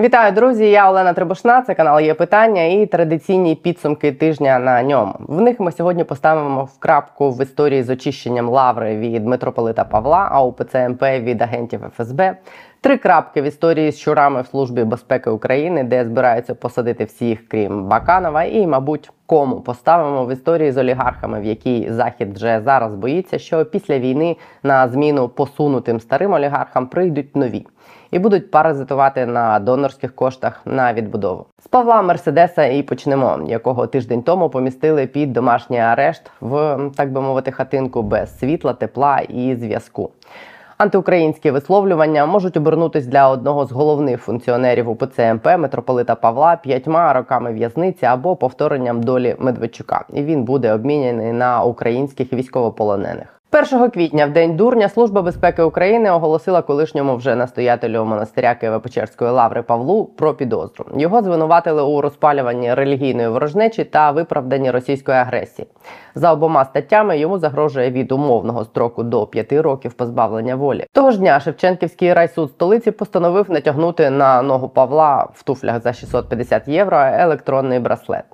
Вітаю, друзі! Я Олена Трибушна. Це канал є питання і традиційні підсумки тижня на ньому. В них ми сьогодні поставимо в крапку в історії з очищенням лаври від митрополита Павла, а у ПЦМП від агентів ФСБ. Три крапки в історії з щурами в службі безпеки України, де збираються посадити всіх, крім Баканова, і, мабуть, кому поставимо в історії з олігархами, в якій захід вже зараз боїться, що після війни на зміну посунутим старим олігархам прийдуть нові і будуть паразитувати на донорських коштах на відбудову. З Павла Мерседеса і почнемо, якого тиждень тому помістили під домашній арешт в так би мовити хатинку без світла, тепла і зв'язку. Антиукраїнські висловлювання можуть обернутись для одного з головних функціонерів УПЦ МП митрополита Павла п'ятьма роками в'язниці або повторенням долі Медведчука, і він буде обміняний на українських військовополонених. 1 квітня, в день дурня, служба безпеки України оголосила колишньому вже настоятелю монастиря Києво-Печерської лаври Павлу про підозру. Його звинуватили у розпалюванні релігійної ворожнечі та виправданні російської агресії. За обома статтями йому загрожує від умовного строку до 5 років позбавлення волі. Того ж дня Шевченківський райсуд столиці постановив натягнути на ногу Павла в туфлях за 650 євро електронний браслет.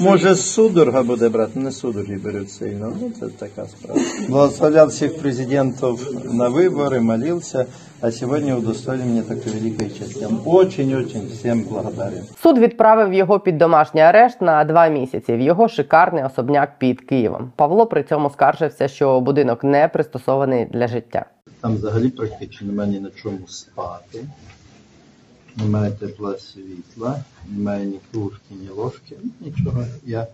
Може, судорога буде брати, не судороги беруть сильно. Ну, це така справа. Благословляв всіх президентів на вибори, молився, а сьогодні удостоили мене такої великої честі. Я Очень-очень всім благодарен. Суд відправив його під домашній арешт на два місяці в його шикарний особняк під Києвом. Павло при цьому скаржився, що будинок не пристосований для життя. Там взагалі практично немає ні на чому спати. Немає тепла світла, немає ні кружки, ні ложки, нічого. Я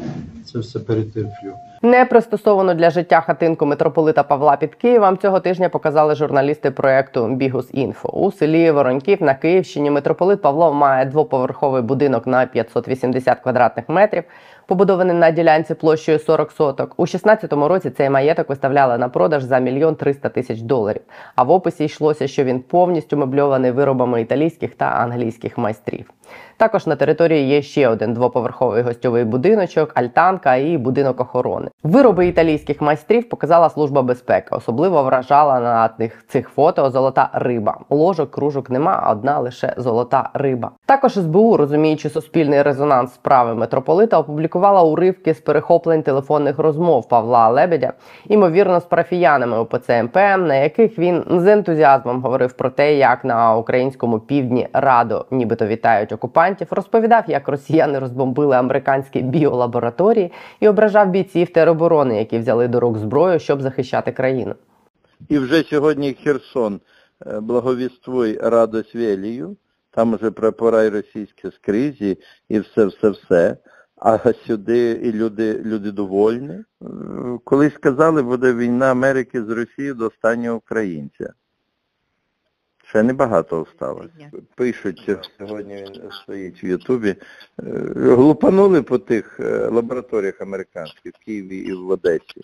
е, це все перетерплю. Не пристосовану для життя хатинку митрополита Павла під Києвом цього тижня показали журналісти проекту Бігус Інфо у селі Вороньків на Київщині. Митрополит Павло має двоповерховий будинок на 580 квадратних метрів, побудований на ділянці площею 40 соток. У 16-му році цей маєток виставляли на продаж за мільйон 300 тисяч доларів. А в описі йшлося, що він повністю мебльований виробами італійських та англійських майстрів. Також на території є ще один двоповерховий гостьовий будиночок, альтанка і будинок охорони. Вироби італійських майстрів показала служба безпеки. Особливо вражала на них цих фото золота риба. Ложок, кружок нема, одна лише золота риба. Також СБУ, розуміючи суспільний резонанс справи митрополита, опублікувала уривки з перехоплень телефонних розмов Павла Лебедя, ймовірно, з парафіянами УПЦ МП, на яких він з ентузіазмом говорив про те, як на українському півдні радо, нібито вітають окупантів, розповідав, як росіяни розбомбили американські біолабораторії і ображав бійців тероборони, які взяли до рук зброю, щоб захищати країну. І вже сьогодні Херсон е, благовіствуй радость велію, там вже прапора і російські скрізі, і все-все-все. А сюди і люди, люди довольні. Е, Колись сказали, буде війна Америки з Росією до останнього українця. Ще небагато осталось. Пишуть, сьогодні він стоїть в Ютубі. е, Глупанули по тих е, лабораторіях американських в Києві і в Одесі,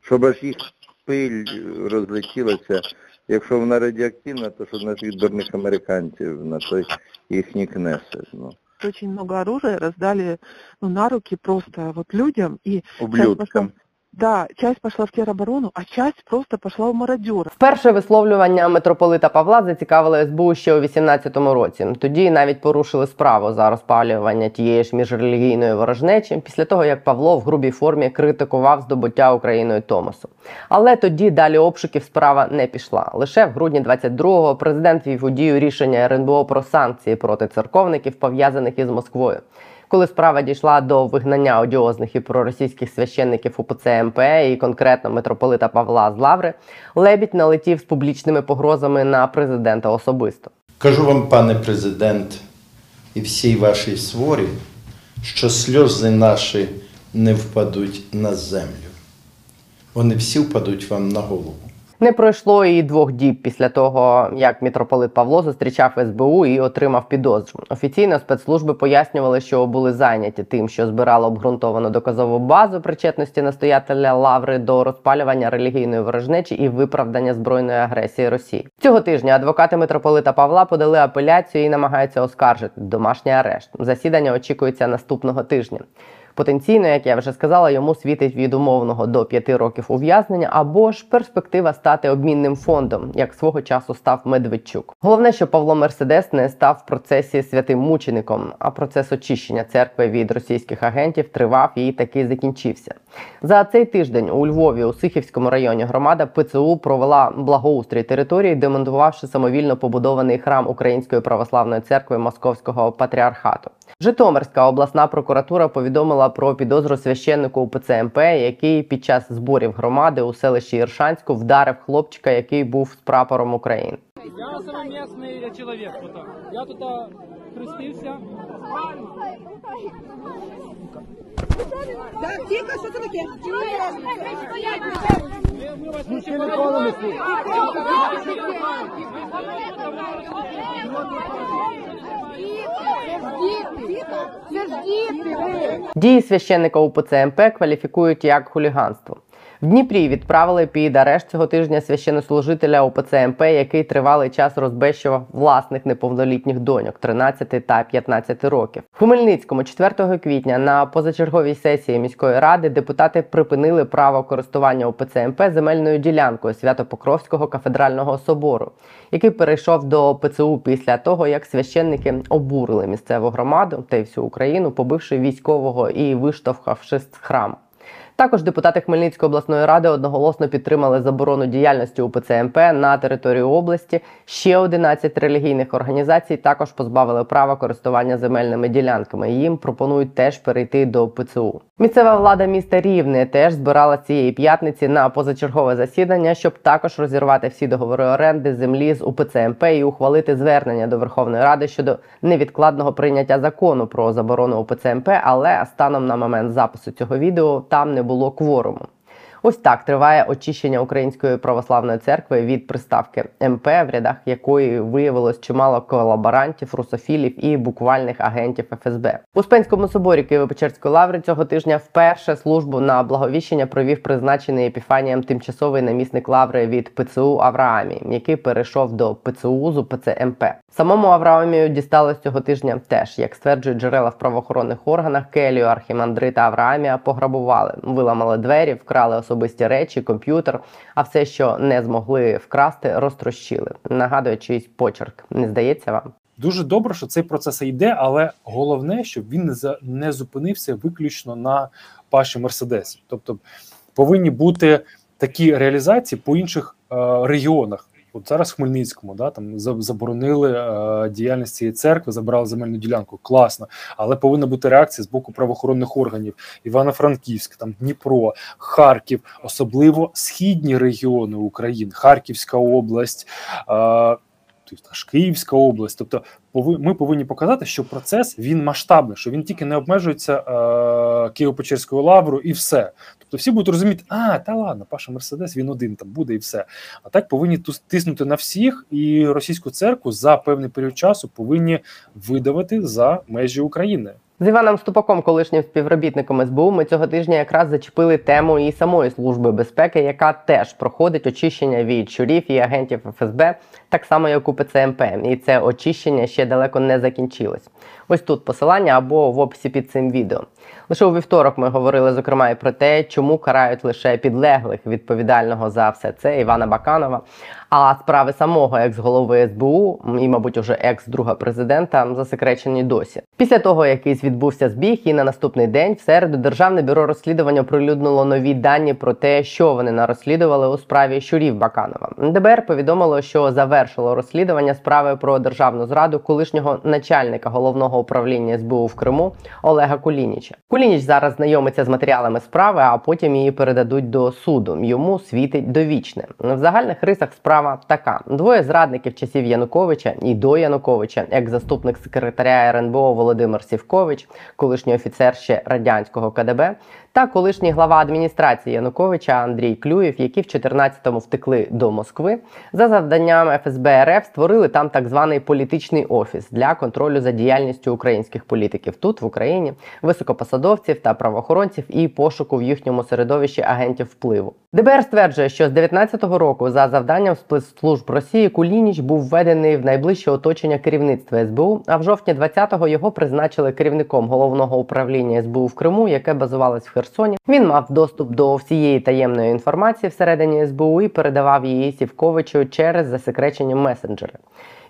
щоб аж їх пиль розлетілася. Якщо вона радіоактивна, то що на відборних американців на той їхній кнесет. Ну, очень много оружия раздали ну, на руки просто вот людям. И ублюдкам. Да, часть пошла в тероборону, а часть просто пошла в мародера. Перше висловлювання митрополита Павла зацікавили СБУ ще у 18-му році. Тоді навіть порушили справу за розпалювання тієї ж міжрелігійної ворожнечі після того, як Павло в грубій формі критикував здобуття Україною Томосу. Але тоді далі обшуків справа не пішла. Лише в грудні 22-го президент вів у дію рішення РНБО про санкції проти церковників, пов'язаних із Москвою. Коли справа дійшла до вигнання одіозних і проросійських священників УПЦ МП і конкретно митрополита Павла з Лаври, Лебідь налетів з публічними погрозами на президента особисто. Кажу вам, пане президент, і всій вашій сворі, що сльози наші не впадуть на землю. Вони всі впадуть вам на голову. Не пройшло і двох діб після того, як митрополит Павло зустрічав СБУ і отримав підозру. Офіційно спецслужби пояснювали, що були зайняті тим, що збирало обґрунтовану доказову базу причетності настоятеля лаври до розпалювання релігійної ворожнечі і виправдання збройної агресії Росії. Цього тижня адвокати митрополита Павла подали апеляцію і намагаються оскаржити домашній арешт. Засідання очікується наступного тижня. Потенційно, як я вже сказала, йому світить від умовного до 5 років ув'язнення або ж перспектива стати обмінним фондом, як свого часу став Медведчук. Головне, що Павло Мерседес не став в процесі святим мучеником, а процес очищення церкви від російських агентів тривав і таки закінчився. За цей тиждень у Львові у Сихівському районі громада ПЦУ провела благоустрій території, демонтувавши самовільно побудований храм Української православної церкви Московського патріархату. Житомирська обласна прокуратура повідомила про підозру священнику УПЦ МП, який під час зборів громади у селищі Іршанську вдарив хлопчика, який був з прапором України. Я самоместный місний чоловік. Я тут хрестився. Так, тихо, що це таке? Ми, вас Це ж. Дії священника УПЦ МП кваліфікують як хуліганство. В Дніпрі відправили під арешт цього тижня священнослужителя УПЦ МП, який тривалий час розбещував власних неповнолітніх доньок 13 та 15 років. В Хмельницькому 4 квітня на позачерговій сесії міської ради депутати припинили право користування УПЦ МП земельною ділянкою Свято-Покровського кафедрального собору, який перейшов до ПЦУ після того, як священники обурили місцеву громаду та й всю Україну, побивши військового і виштовхавши з храму. Також депутати Хмельницької обласної ради одноголосно підтримали заборону діяльності УПЦ МП на території області. Ще 11 релігійних організацій також позбавили права користування земельними ділянками. Їм пропонують теж перейти до ПЦУ. Місцева влада міста Рівне теж збирала цієї п'ятниці на позачергове засідання, щоб також розірвати всі договори оренди землі з УПЦ МП і ухвалити звернення до Верховної Ради щодо невідкладного прийняття закону про заборону УПЦ МП, але станом на момент запису цього відео там не було кворуму. Ось так триває очищення Української православної церкви від приставки МП, в рядах якої виявилось чимало колаборантів, русофілів і буквальних агентів ФСБ. У Успенському соборі Києво-Печерської лаври цього тижня вперше службу на благовіщення провів призначений епіфанієм тимчасовий намісник лаври від ПЦУ Авраамій, який перейшов до ПЦУ з УПЦ МП. Самому Авраамію дісталось цього тижня теж, як стверджують джерела в правоохоронних органах, Келію, Архімандрита Авраамія пограбували, виламали двері, вкрали особисті речі, комп'ютер, а все, що не змогли вкрасти, розтрощили. Нагадує чийсь почерк. Не здається вам? Дуже добре, що цей процес йде, але головне, щоб він не за не зупинився виключно на паші Мерседесі. Тобто повинні бути такі реалізації по інших е, регіонах. От зараз в Хмельницькому да там заборонили е, діяльність цієї церкви, забрали земельну ділянку. Класно, але повинна бути реакція з боку правоохоронних органів. Івано-Франківськ, там Дніпро, Харків, особливо східні регіони України, Харківська область. Е, Київська область. Тобто, ми повинні показати, що процес він масштабний, що він тільки не обмежується е, Києво-Печерською лаврою і все. Тобто, всі будуть розуміти, а та ладно, Паша Мерседес, він один там буде і все. А так повинні тиснути на всіх, і російську церкву за певний період часу повинні видавати за межі України. З Іваном Ступаком, колишнім співробітником СБУ, ми цього тижня якраз зачепили тему і самої служби безпеки, яка теж проходить очищення від щурів і агентів ФСБ, так само як у ПЦМП. І це очищення ще далеко не закінчилось. Ось тут посилання або в описі під цим відео. Лише у вівторок ми говорили зокрема і про те, чому карають лише підлеглих відповідального за все це Івана Баканова. А справи самого екс-голови СБУ і, мабуть, уже екс-друга президента засекречені досі. Після того, якийсь відбувся збіг, і на наступний день в середу Державне бюро розслідування оприлюднило нові дані про те, що вони нарозслідували у справі щурів Баканова. ДБР повідомило, що завершило розслідування справи про державну зраду колишнього начальника головного управління СБУ в Криму Олега Кулініча. Кулініч зараз знайомиться з матеріалами справи, а потім її передадуть до суду. Йому світить довічне. В загальних рисах справа така: двоє зрадників часів Януковича і до Януковича, як заступник секретаря РНБО Володимир Сівкович, колишній офіцер ще радянського КДБ, та колишній глава адміністрації Януковича Андрій Клюєв, які в 14-му втекли до Москви. За завданням ФСБ РФ створили там так званий політичний офіс для контролю за діяльністю українських політиків тут в Україні, високопосадовців та правоохоронців і пошуку в їхньому середовищі агентів впливу. ДБР стверджує, що з 19-го року за завданням спецслужб Росії Кулініч був введений в найближче оточення керівництва СБУ. А в жовтні 20-го його призначили керівником головного управління СБУ в Криму, яке базувалось в Херсоні. Він мав доступ до всієї таємної інформації всередині СБУ і передавав її Сівковичу через засекречені месенджери.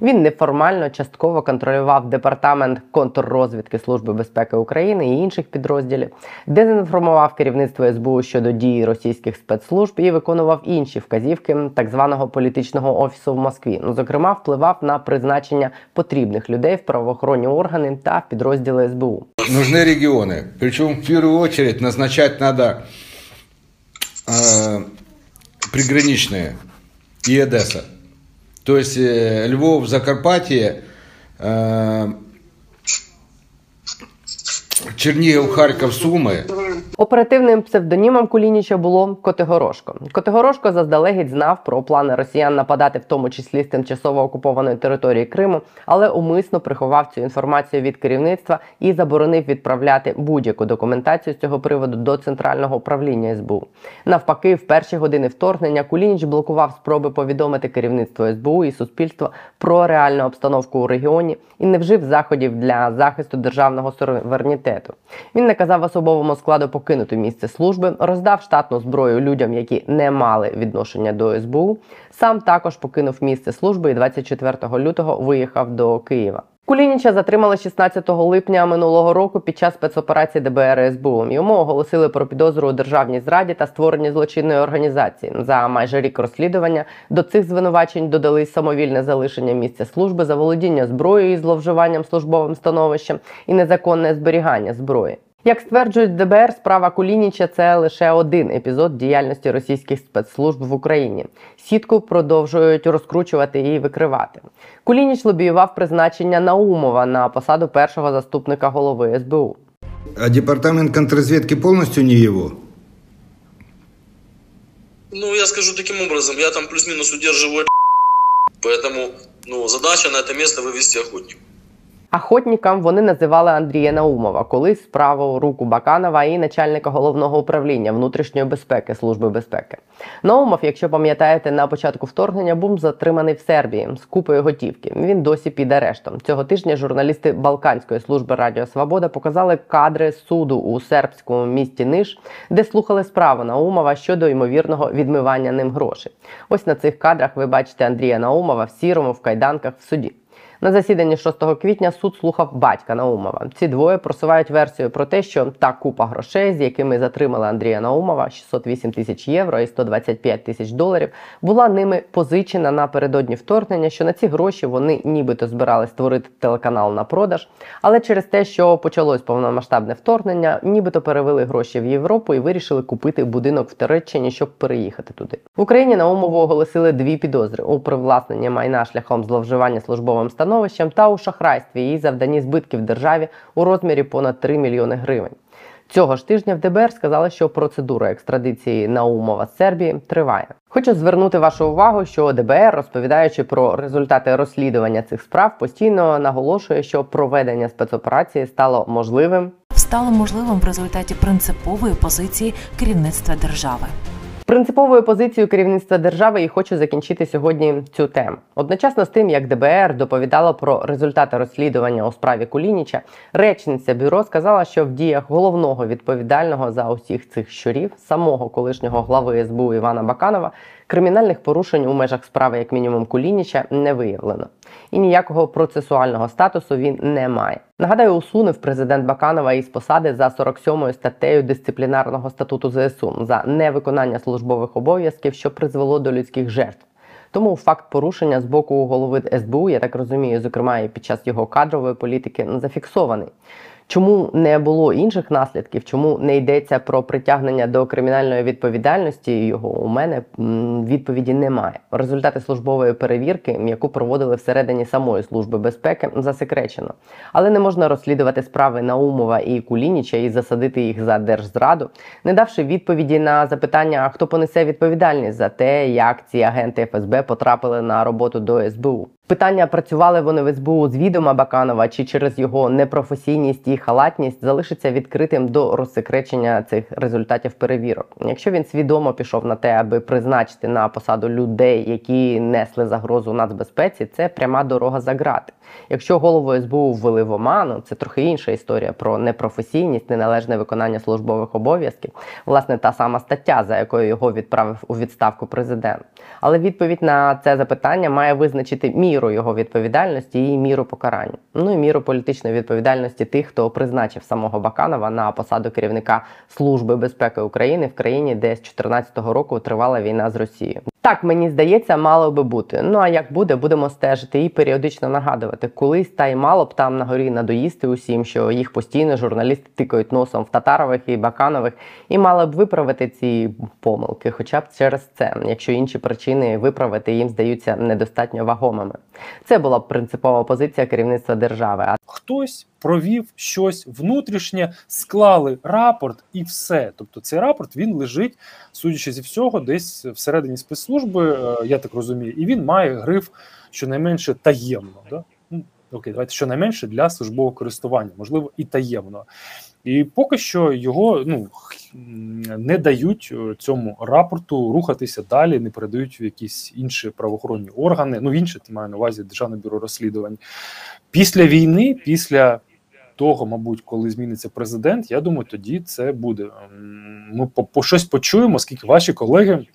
Він неформально частково контролював департамент контррозвідки Служби безпеки України і інших підрозділів, дезінформував керівництво СБУ щодо дії російських спецслужб і виконував інші вказівки так званого політичного офісу в Москві. Ну, зокрема, впливав на призначення потрібних людей в правоохоронні органи та в підрозділи СБУ. Нужны регионы. Причем в первую очередь назначать надо э, приграничные и Одесса. То есть э, Львов, Закарпатье, Чернигов, Чернігів, Харків, Суми. Оперативним псевдонімом Кулініча було Котигорошко. Котигорошко заздалегідь знав про плани росіян нападати, в тому числі з тимчасово окупованої території Криму, але умисно приховав цю інформацію від керівництва і заборонив відправляти будь-яку документацію з цього приводу до центрального управління СБУ. Навпаки, в перші години вторгнення Кулініч блокував спроби повідомити керівництво СБУ і суспільство про реальну обстановку у регіоні і не вжив заходів для захисту державного суверенітету. Він наказав особовому складу покинути місце служби, роздав штатну зброю людям, які не мали відношення до СБУ. Сам також покинув місце служби і 24 лютого виїхав до Києва. Кулініча затримали 16 липня минулого року під час спецоперації ДБР СБУ. Йому оголосили про підозру у державній зраді та створенні злочинної організації. За майже рік розслідування до цих звинувачень додались самовільне залишення місця служби, заволодіння зброєю і зловживанням службовим становищем і незаконне зберігання зброї. Як стверджують ДБР, справа Кулініча це лише один епізод діяльності російських спецслужб в Україні. Сітку продовжують розкручувати і викривати. Кулініч лобіював призначення Наумова на посаду першого заступника голови СБУ. А департамент контрразведки полностью не его? Ну, я скажу таким образом, я там плюс-минус удерживаю поэтому, ну, задача на это место вывести охотник. Охотникам вони називали Андрія Наумова, колись праву руку Баканова і начальника головного управління внутрішньої безпеки Служби безпеки. Наумов, якщо пам'ятаєте, на початку вторгнення був затриманий в Сербії з купою готівки. Він досі під арештом. Цього тижня журналісти Балканської служби Радіо Свобода показали кадри суду у сербському місті Ниш, де слухали справу Наумова щодо ймовірного відмивання ним грошей. Ось на цих кадрах ви бачите Андрія Наумова в сірому в кайданках в суді. На засіданні 6 квітня суд слухав батька Наумова. Ці двоє просувають версію про те, що та купа грошей, з якими затримали Андрія Наумова, 608 тисяч євро і 125 тисяч доларів, була ними позичена напередодні вторгнення. Що на ці гроші вони нібито збирали створити телеканал на продаж, але через те, що почалось повномасштабне вторгнення, нібито перевели гроші в Європу і вирішили купити будинок в Туреччині, щоб переїхати туди. В Україні Наумову оголосили дві підозри у привласненні майна шляхом зловживання службовим становищем та у шахрайстві і завданні збитків державі у розмірі понад 3 мільйони гривень. Цього ж тижня в ДБР сказали, що процедура екстрадиції Наумова з Сербії триває. Хочу звернути вашу увагу, що ДБР, розповідаючи про результати розслідування цих справ, постійно наголошує, що проведення спецоперації стало можливим стало можливим в результаті принципової позиції керівництва держави. Принциповою позицією керівництва держави і хочу закінчити сьогодні цю тему. Одночасно з тим, як ДБР доповідало про результати розслідування у справі Кулініча, речниця бюро сказала, що в діях головного відповідального за усіх цих щурів, самого колишнього глави СБУ Івана Баканова, кримінальних порушень у межах справи, як мінімум, Кулініча, не виявлено. І ніякого процесуального статусу він не має. Нагадаю, усунув президент Баканова із посади за 47 статтею дисциплінарного статуту ЗСУ за невиконання службових обов'язків, що призвело до людських жертв. Тому факт порушення з боку голови СБУ, я так розумію, зокрема і під час його кадрової політики, зафіксований. Чому не було інших наслідків? Чому не йдеться про притягнення до кримінальної відповідальності? Його у мене відповіді немає. Результати службової перевірки, яку проводили всередині самої служби безпеки, засекречено. Але не можна розслідувати справи Наумова і Кулініча і засадити їх за держзраду, не давши відповіді на запитання, хто понесе відповідальність за те, як ці агенти ФСБ потрапили на роботу до СБУ. Питання, працювали вони в СБУ з відома Баканова чи через його непрофесійність і халатність, залишиться відкритим до розсекречення цих результатів перевірок. Якщо він свідомо пішов на те, аби призначити на посаду людей, які несли загрозу нацбезпеці, це пряма дорога за грати. Якщо голову СБУ ввели в оману, це трохи інша історія про непрофесійність, неналежне виконання службових обов'язків. Власне, та сама стаття, за якою його відправив у відставку президент. Але відповідь на це запитання має визначити міру його відповідальності і міру покарання. Ну і міру політичної відповідальності тих, хто призначив самого Баканова на посаду керівника Служби безпеки України в країні, де з 2014 року тривала війна з Росією. Так мені здається, мало би бути. Ну а як буде, будемо стежити і періодично нагадувати. Колись та й мало б там на горі надоїсти усім, що їх постійно журналісти тикають носом в Татарових і Баканових, і мали б виправити ці помилки, хоча б через це, якщо інші причини виправити їм здаються недостатньо вагомими. Це була б принципова позиція керівництва держави. А хтось провів щось внутрішнє, склали рапорт і все. Тобто цей рапорт він лежить, судячи зі всього, десь всередині спецслужби, е, я так розумію, і він має гриф щонайменше таємно. Да? Ну, Окей, давайте щонайменше для службового користування, можливо, і таємно. І поки що його ну не дають е, цьому рапорту рухатися далі, не передають в якісь інші правоохоронні органи. Ну, інше маю на увазі Державне бюро розслідувань. Після війни, після того, мабуть, коли зміниться президент, я думаю, тоді це буде. Ми по, по щось почуємо, оскільки ваші колеги.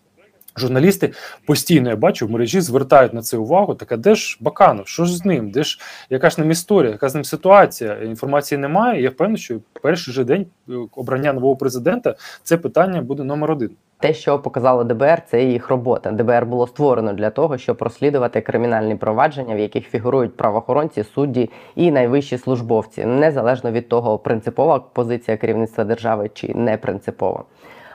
Журналісти постійно я бачу в мережі звертають на це увагу. Так а де ж Баканов? Що ж з ним? Де ж яка ж ним історія? Яка з ним ситуація? Інформації немає. Я впевнений, що перший же день е, обрання нового президента це питання буде номер один. Те, що показало ДБР, це їх робота. ДБР було створено для того, щоб розслідувати кримінальні провадження, в яких фігурують правоохоронці, судді і найвищі службовці, незалежно від того, принципова позиція керівництва держави чи не принципова.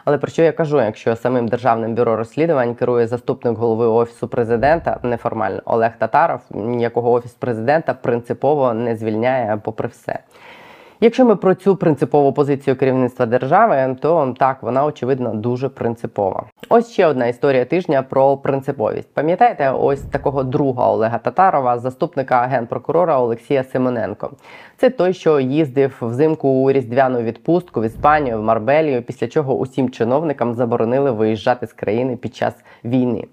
Але про що я кажу, якщо самим державним бюро розслідувань керує заступник голови офісу президента неформально Олег Татаров, якого офіс президента принципово не звільняє, попри все. Якщо ми про цю принципову позицію керівництва держави, то так вона очевидно дуже принципова. Ось ще одна історія тижня про принциповість. Пам'ятаєте, ось такого друга Олега Татарова, заступника генпрокурора Олексія Симоненко. Це той, що їздив взимку у різдвяну відпустку в Іспанію, в Марбелію, після чого усім чиновникам заборонили виїжджати з країни під час війни.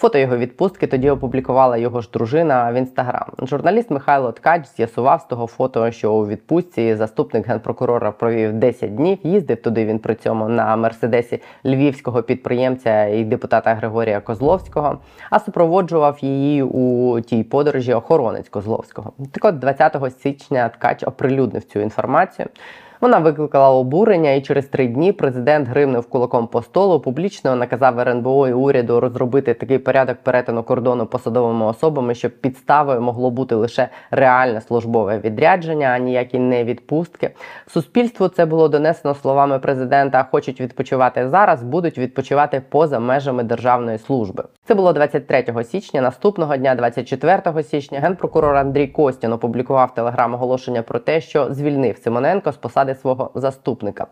Фото його відпустки тоді опублікувала його ж дружина в інстаграм. Журналіст Михайло Ткач з'ясував з того фото, що у відпустці заступник генпрокурора провів 10 днів. Їздив туди він при цьому на мерседесі львівського підприємця і депутата Григорія Козловського, а супроводжував її у тій подорожі охоронець Козловського. Так от 20 січня Ткач оприлюднив цю інформацію. Вона викликала обурення, і через три дні президент гримнув кулаком по столу, публічно наказав РНБО і уряду розробити такий порядок перетину кордону посадовими особами, щоб підставою могло бути лише реальне службове відрядження, а ніякі не відпустки. Суспільству це було донесено словами президента: хочуть відпочивати зараз, будуть відпочивати поза межами державної служби. Це було 23 січня. Наступного дня, 24 січня, генпрокурор Андрій Костін опублікував телеграм-оголошення про те, що звільнив Симоненко з посади свого заступника.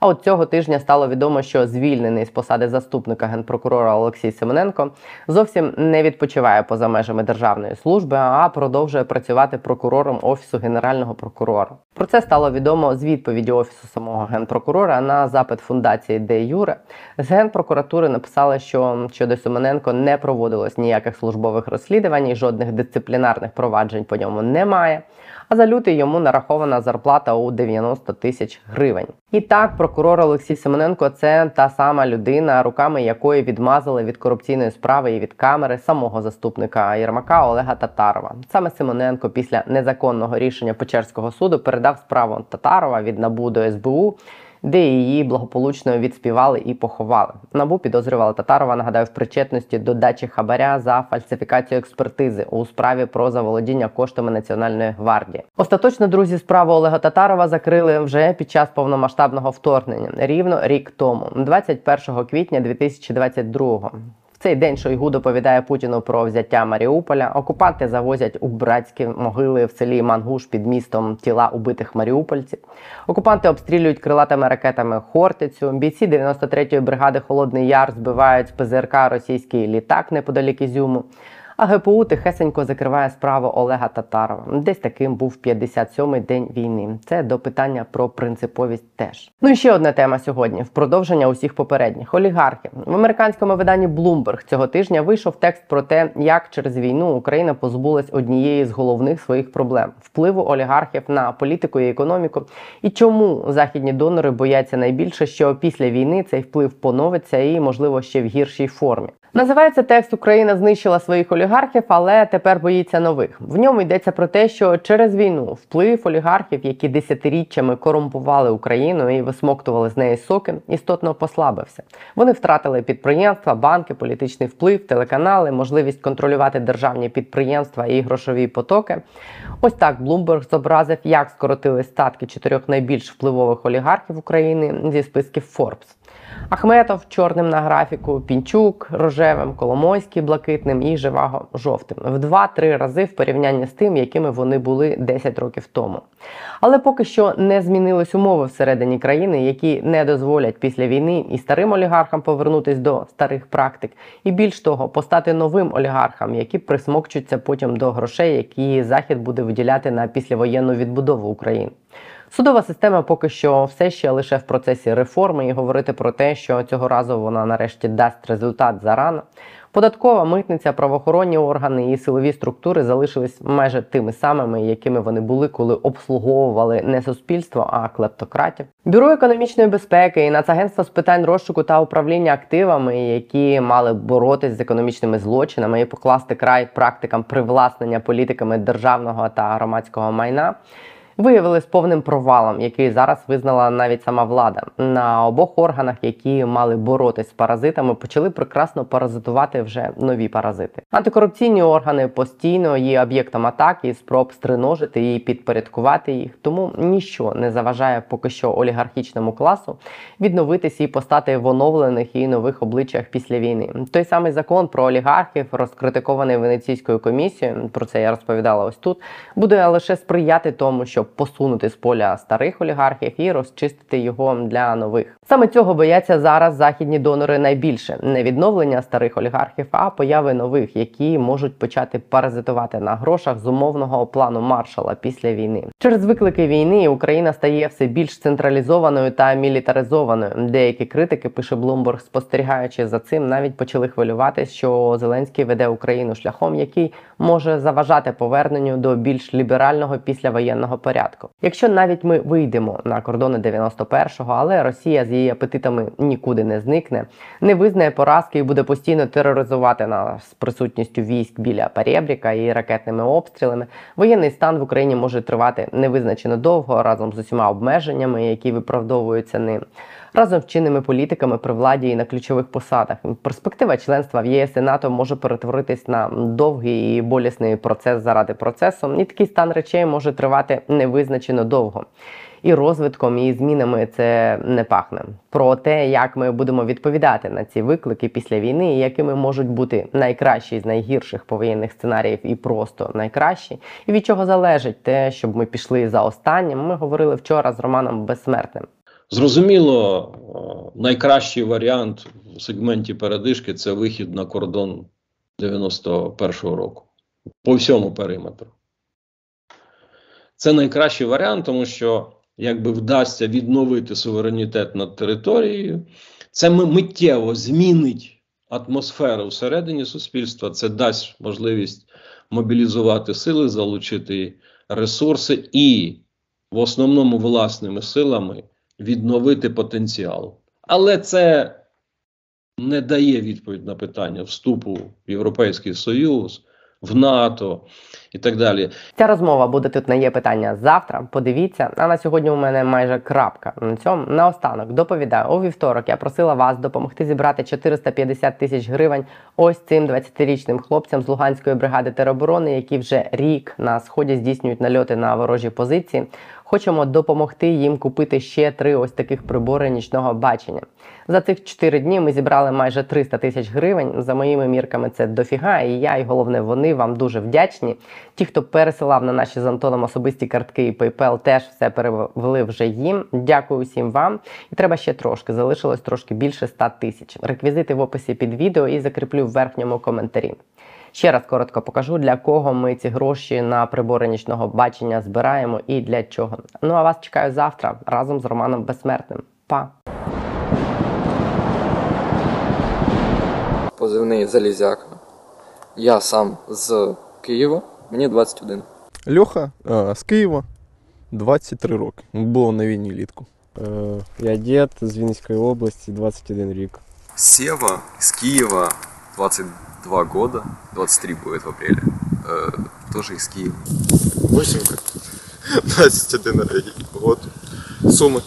А от цього тижня стало відомо, що звільнений з посади заступника генпрокурора Олексій Симоненко зовсім не відпочиває поза межами державної служби, а продовжує працювати прокурором офісу генерального прокурора. Про це стало відомо з відповіді офісу самого генпрокурора на запит фундації Де Юре. З генпрокуратури написали, що щодо Симоненко не проводилось ніяких службових розслідувань, і жодних дисциплінарних проваджень по ньому немає. А за лютий йому нарахована зарплата у 90 тисяч гривень. І так, прокурор Олексій Семененко це та сама людина, руками якої відмазали від корупційної справи і від камери самого заступника Єрмака Олега Татарова. Саме Семененко після незаконного рішення Печерського суду передав справу Татарова від НАБУ до СБУ де її благополучно відспівали і поховали. Набу підозрювала Татарова, нагадаю, в причетності до дачі хабаря за фальсифікацію експертизи у справі про заволодіння коштами Національної гвардії. Остаточно друзі справу Олега Татарова закрили вже під час повномасштабного вторгнення рівно рік тому, 21 квітня 2022 цей день Шойгу доповідає Путіну про взяття Маріуполя. Окупанти завозять у братські могили в селі Мангуш під містом тіла убитих маріупольців. Окупанти обстрілюють крилатими ракетами Хортицю. Бійці 93-ї бригади Холодний Яр збивають з ПЗРК російський літак неподалік Ізюму. А ГПУ тихесенько закриває справу Олега Татарова. Десь таким був 57-й день війни. Це до питання про принциповість теж. Ну і ще одна тема сьогодні: в продовження усіх попередніх олігархів в американському виданні Bloomberg цього тижня вийшов текст про те, як через війну Україна позбулась однієї з головних своїх проблем впливу олігархів на політику і економіку, і чому західні донори бояться найбільше, що після війни цей вплив поновиться і, можливо, ще в гіршій формі. Називається текст Україна знищила своїх олігархів, але тепер боїться нових. В ньому йдеться про те, що через війну вплив олігархів, які десятиріччями корумпували Україну і висмоктували з неї соки, істотно послабився. Вони втратили підприємства, банки, політичний вплив, телеканали, можливість контролювати державні підприємства і грошові потоки. Ось так Bloomberg зобразив, як скоротили статки чотирьох найбільш впливових олігархів України зі списків Forbes. Ахметов чорним на графіку, Пінчук рожевим, Коломойський блакитним і Живаго жовтим в 2-3 рази в порівнянні з тим, якими вони були 10 років тому. Але поки що не змінились умови всередині країни, які не дозволять після війни і старим олігархам повернутись до старих практик, і більш того, постати новим олігархам, які присмокчуться потім до грошей, які захід буде виділяти на післявоєнну відбудову України. Судова система поки що все ще лише в процесі реформи, і говорити про те, що цього разу вона нарешті дасть результат зарано. Податкова митниця, правоохоронні органи і силові структури залишились майже тими самими, якими вони були, коли обслуговували не суспільство, а клептократів. Бюро економічної безпеки і Нацагентство з питань розшуку та управління активами, які мали боротись з економічними злочинами і покласти край практикам привласнення політиками державного та громадського майна виявились повним провалом, який зараз визнала навіть сама влада. На обох органах, які мали боротись з паразитами, почали прекрасно паразитувати вже нові паразити. Антикорупційні органи постійно є об'єктом атаки спроб стриножити і підпорядкувати їх. Тому ніщо не заважає поки що олігархічному класу відновитися і постати в оновлених і нових обличчях після війни. Той самий закон про олігархів, розкритикований Венеційською комісією, про це я розповідала ось тут, буде лише сприяти тому, щоб посунути з поля старих олігархів і розчистити його для нових. Саме цього бояться зараз західні донори найбільше не відновлення старих олігархів, а появи нових, які можуть почати паразитувати на грошах з умовного плану маршала після війни. Через виклики війни Україна стає все більш централізованою та мілітаризованою. Деякі критики, пише Bloomberg, спостерігаючи за цим, навіть почали хвилюватись, що Зеленський веде Україну шляхом, який може заважати поверненню до більш ліберального післявоєнного порядку. Якщо навіть ми вийдемо на кордони 91-го, але Росія з її апетитами нікуди не зникне, не визнає поразки і буде постійно тероризувати нас з присутністю військ біля Перебріка і ракетними обстрілами, воєнний стан в Україні може тривати невизначено довго разом з усіма обмеженнями, які виправдовуються ним. Разом з чинними політиками при владі і на ключових посадах перспектива членства в ЄС і НАТО може перетворитись на довгий і болісний процес заради процесу, і такий стан речей може тривати невизначено довго. І розвитком, і змінами це не пахне. Про те, як ми будемо відповідати на ці виклики після війни, і якими можуть бути найкращі з найгірших повоєнних сценаріїв, і просто найкращі, і від чого залежить те, щоб ми пішли за останнім. Ми говорили вчора з Романом Безсмертним. Зрозуміло, найкращий варіант в сегменті передишки це вихід на кордон 91-го року по всьому периметру. Це найкращий варіант, тому що якби вдасться відновити суверенітет над територією, це миттєво змінить атмосферу всередині суспільства, це дасть можливість мобілізувати сили, залучити ресурси і в основному власними силами відновити потенціал. Але це не дає відповідь на питання вступу в Європейський Союз, в НАТО і так далі. Ця розмова буде тут на є питання завтра. Подивіться. А на сьогодні у мене майже крапка. На цьому наостанок доповідаю у вівторок. Я просила вас допомогти зібрати 450 тисяч гривень ось цим 20-річним хлопцям з Луганської бригади тероборони, які вже рік на сході здійснюють нальоти на ворожі позиції. Хочемо допомогти їм купити ще три ось таких прибори нічного бачення. За цих 4 дні ми зібрали майже 300 тисяч гривень. За моїми мірками, це дофіга. І я, і головне, вони вам дуже вдячні. Ті, хто пересилав на наші з Антоном особисті картки і PayPal, теж все перевели вже їм. Дякую усім вам. І треба ще трошки. Залишилось трошки більше 100 тисяч. Реквізити в описі під відео і закріплю в верхньому коментарі. Ще раз коротко покажу, для кого ми ці гроші на прибори нічного бачення збираємо і для чого. Ну а вас чекаю завтра разом з Романом Безсмертним. Па! Позивний Залізяка. Я сам з Києва, мені 21. Льоха а, з Києва, 23 роки. Було на війні літку. Я дід з Вінницької області, 21 рік. Сева из Киева, 22 года, 23 будет в апреле, э, тоже из Киева. Васенька, 21 год. Суми.